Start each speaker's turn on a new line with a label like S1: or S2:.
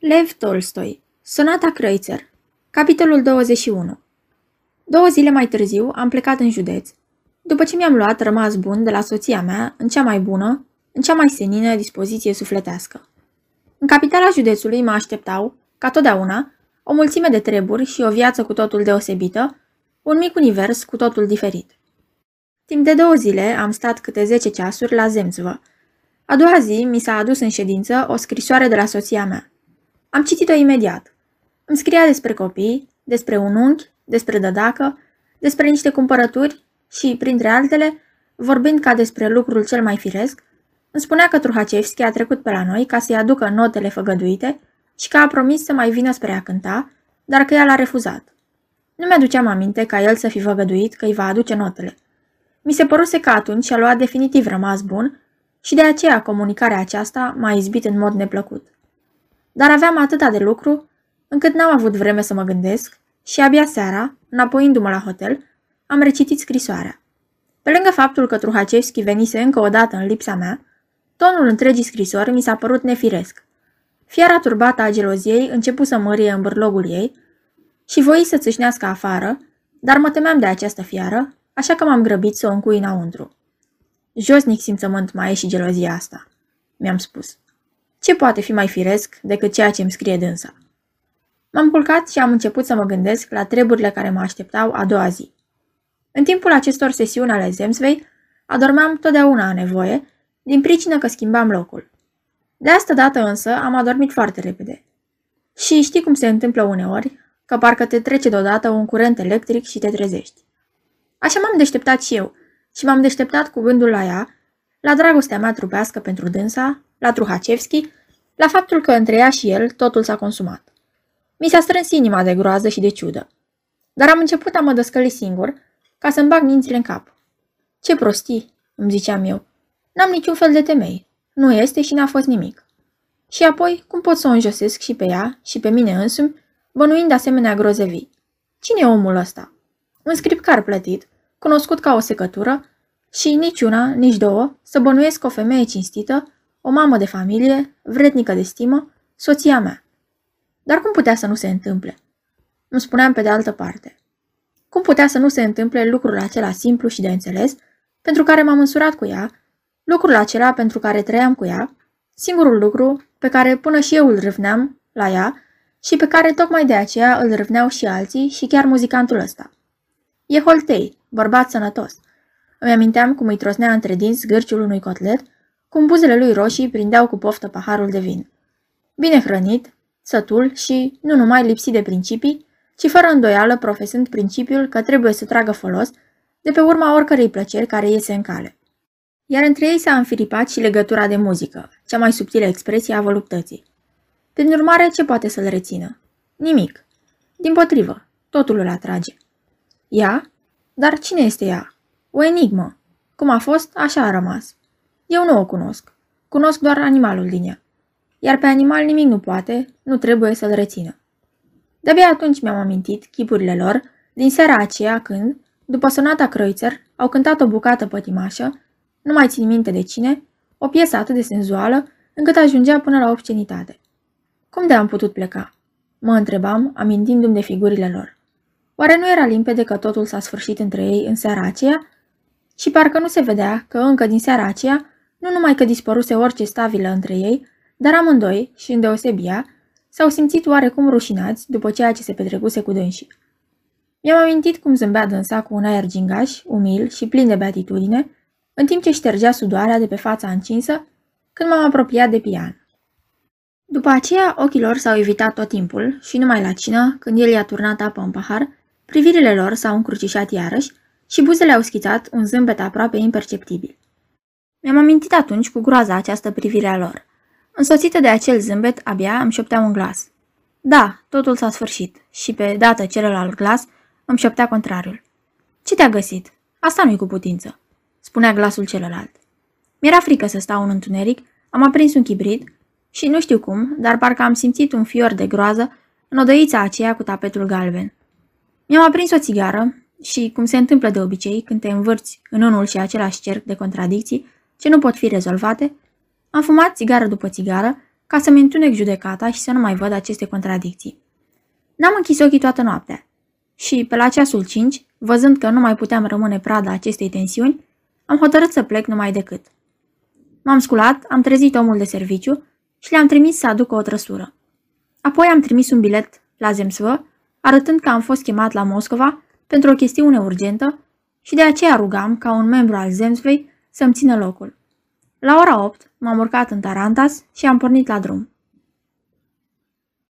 S1: Lev Tolstoi Sonata Kreutzer Capitolul 21 Două zile mai târziu am plecat în județ, după ce mi-am luat rămas bun de la soția mea în cea mai bună, în cea mai senină dispoziție sufletească. În capitala județului mă așteptau, ca totdeauna, o mulțime de treburi și o viață cu totul deosebită, un mic univers cu totul diferit. Timp de două zile am stat câte zece ceasuri la Zemțvă. A doua zi mi s-a adus în ședință o scrisoare de la soția mea. Am citit-o imediat. Îmi scria despre copii, despre un unchi, despre dădacă, despre niște cumpărături și, printre altele, vorbind ca despre lucrul cel mai firesc, îmi spunea că Truhacevski a trecut pe la noi ca să-i aducă notele făgăduite și că a promis să mai vină spre a cânta, dar că ea l-a refuzat. Nu mi-aduceam aminte ca el să fi făgăduit că îi va aduce notele. Mi se păruse că atunci a luat definitiv rămas bun și de aceea comunicarea aceasta m-a izbit în mod neplăcut. Dar aveam atâta de lucru încât n-am avut vreme să mă gândesc și abia seara, înapoiindu-mă la hotel, am recitit scrisoarea. Pe lângă faptul că Truhacevski venise încă o dată în lipsa mea, tonul întregii scrisori mi s-a părut nefiresc. Fiara turbată a geloziei începu să mărie în bârlogul ei și voi să țâșnească afară, dar mă temeam de această fiară, așa că m-am grăbit să o încui înăuntru. Josnic simțământ mai e și gelozia asta, mi-am spus. Ce poate fi mai firesc decât ceea ce îmi scrie dânsa? M-am culcat și am început să mă gândesc la treburile care mă așteptau a doua zi. În timpul acestor sesiuni ale Zemsvei, adormeam totdeauna a nevoie, din pricină că schimbam locul. De asta dată însă am adormit foarte repede. Și știi cum se întâmplă uneori, că parcă te trece deodată un curent electric și te trezești. Așa m-am deșteptat și eu și m-am deșteptat cu gândul la ea, la dragostea mea trupească pentru dânsa, la Truhacevski, la faptul că între ea și el totul s-a consumat. Mi s-a strâns inima de groază și de ciudă. Dar am început a mă dăscăli singur, ca să-mi bag mințile în cap. Ce prostii, îmi ziceam eu. N-am niciun fel de temei. Nu este și n-a fost nimic. Și apoi, cum pot să o înjosesc și pe ea și pe mine însumi, bănuind asemenea grozevii? Cine e omul ăsta? Un scripcar plătit, cunoscut ca o secătură, și nici una, nici două, să bănuiesc o femeie cinstită, o mamă de familie, vrednică de stimă, soția mea. Dar cum putea să nu se întâmple? Îmi spuneam pe de altă parte. Cum putea să nu se întâmple lucrul acela simplu și de înțeles, pentru care m-am însurat cu ea, lucrul acela pentru care trăiam cu ea, singurul lucru pe care până și eu îl râvneam la ea și pe care tocmai de aceea îl râvneau și alții și chiar muzicantul ăsta. E Holtei, bărbat sănătos. Îmi aminteam cum îi trosnea între dinți gârciul unui cotlet, cum buzele lui roșii prindeau cu poftă paharul de vin. Bine hrănit, sătul și, nu numai lipsit de principii, ci fără îndoială profesând principiul că trebuie să tragă folos de pe urma oricărei plăceri care iese în cale. Iar între ei s-a înfiripat și legătura de muzică, cea mai subtilă expresie a voluptății. Prin urmare, ce poate să-l rețină? Nimic. Din potrivă, totul îl atrage. Ea? Dar cine este ea? O enigmă. Cum a fost, așa a rămas. Eu nu o cunosc. Cunosc doar animalul din ea. Iar pe animal nimic nu poate, nu trebuie să-l rețină. De-abia atunci mi-am amintit chipurile lor din seara aceea când, după sonata Kreutzer, au cântat o bucată pătimașă, nu mai țin minte de cine, o piesă atât de senzuală încât ajungea până la obscenitate. Cum de am putut pleca? Mă întrebam, amintindu-mi de figurile lor. Oare nu era limpede că totul s-a sfârșit între ei în seara aceea? Și parcă nu se vedea că încă din seara aceea, nu numai că dispăruse orice stabilă între ei, dar amândoi, și îndeosebia, s-au simțit oarecum rușinați după ceea ce se petrecuse cu dânsii. Mi-am amintit cum zâmbea dânsa cu un aer gingaș, umil și plin de beatitudine, în timp ce ștergea sudoarea de pe fața încinsă, când m-am apropiat de pian. După aceea, ochii lor s-au evitat tot timpul și numai la cină, când el i-a turnat apă în pahar, privirile lor s-au încrucișat iarăși și buzele au schițat un zâmbet aproape imperceptibil. Mi-am amintit atunci cu groaza această privire a lor. Însoțită de acel zâmbet, abia îmi șoptea un glas. Da, totul s-a sfârșit și pe dată celălalt glas îmi șoptea contrariul. Ce te-a găsit? Asta nu-i cu putință, spunea glasul celălalt. Mi-era frică să stau în întuneric, am aprins un chibrit și nu știu cum, dar parcă am simțit un fior de groază în odăița aceea cu tapetul galben. Mi-am aprins o țigară și, cum se întâmplă de obicei când te învârți în unul și același cerc de contradicții ce nu pot fi rezolvate, am fumat țigară după țigară, ca să-mi întunec judecata și să nu mai văd aceste contradicții. N-am închis ochii toată noaptea și, pe la ceasul 5, văzând că nu mai puteam rămâne prada acestei tensiuni, am hotărât să plec numai decât. M-am sculat, am trezit omul de serviciu și le-am trimis să aducă o trăsură. Apoi am trimis un bilet la Zemsvă, arătând că am fost chemat la Moscova pentru o chestiune urgentă și de aceea rugam ca un membru al Zemsvei să-mi țină locul. La ora 8 m-am urcat în Tarantas și am pornit la drum.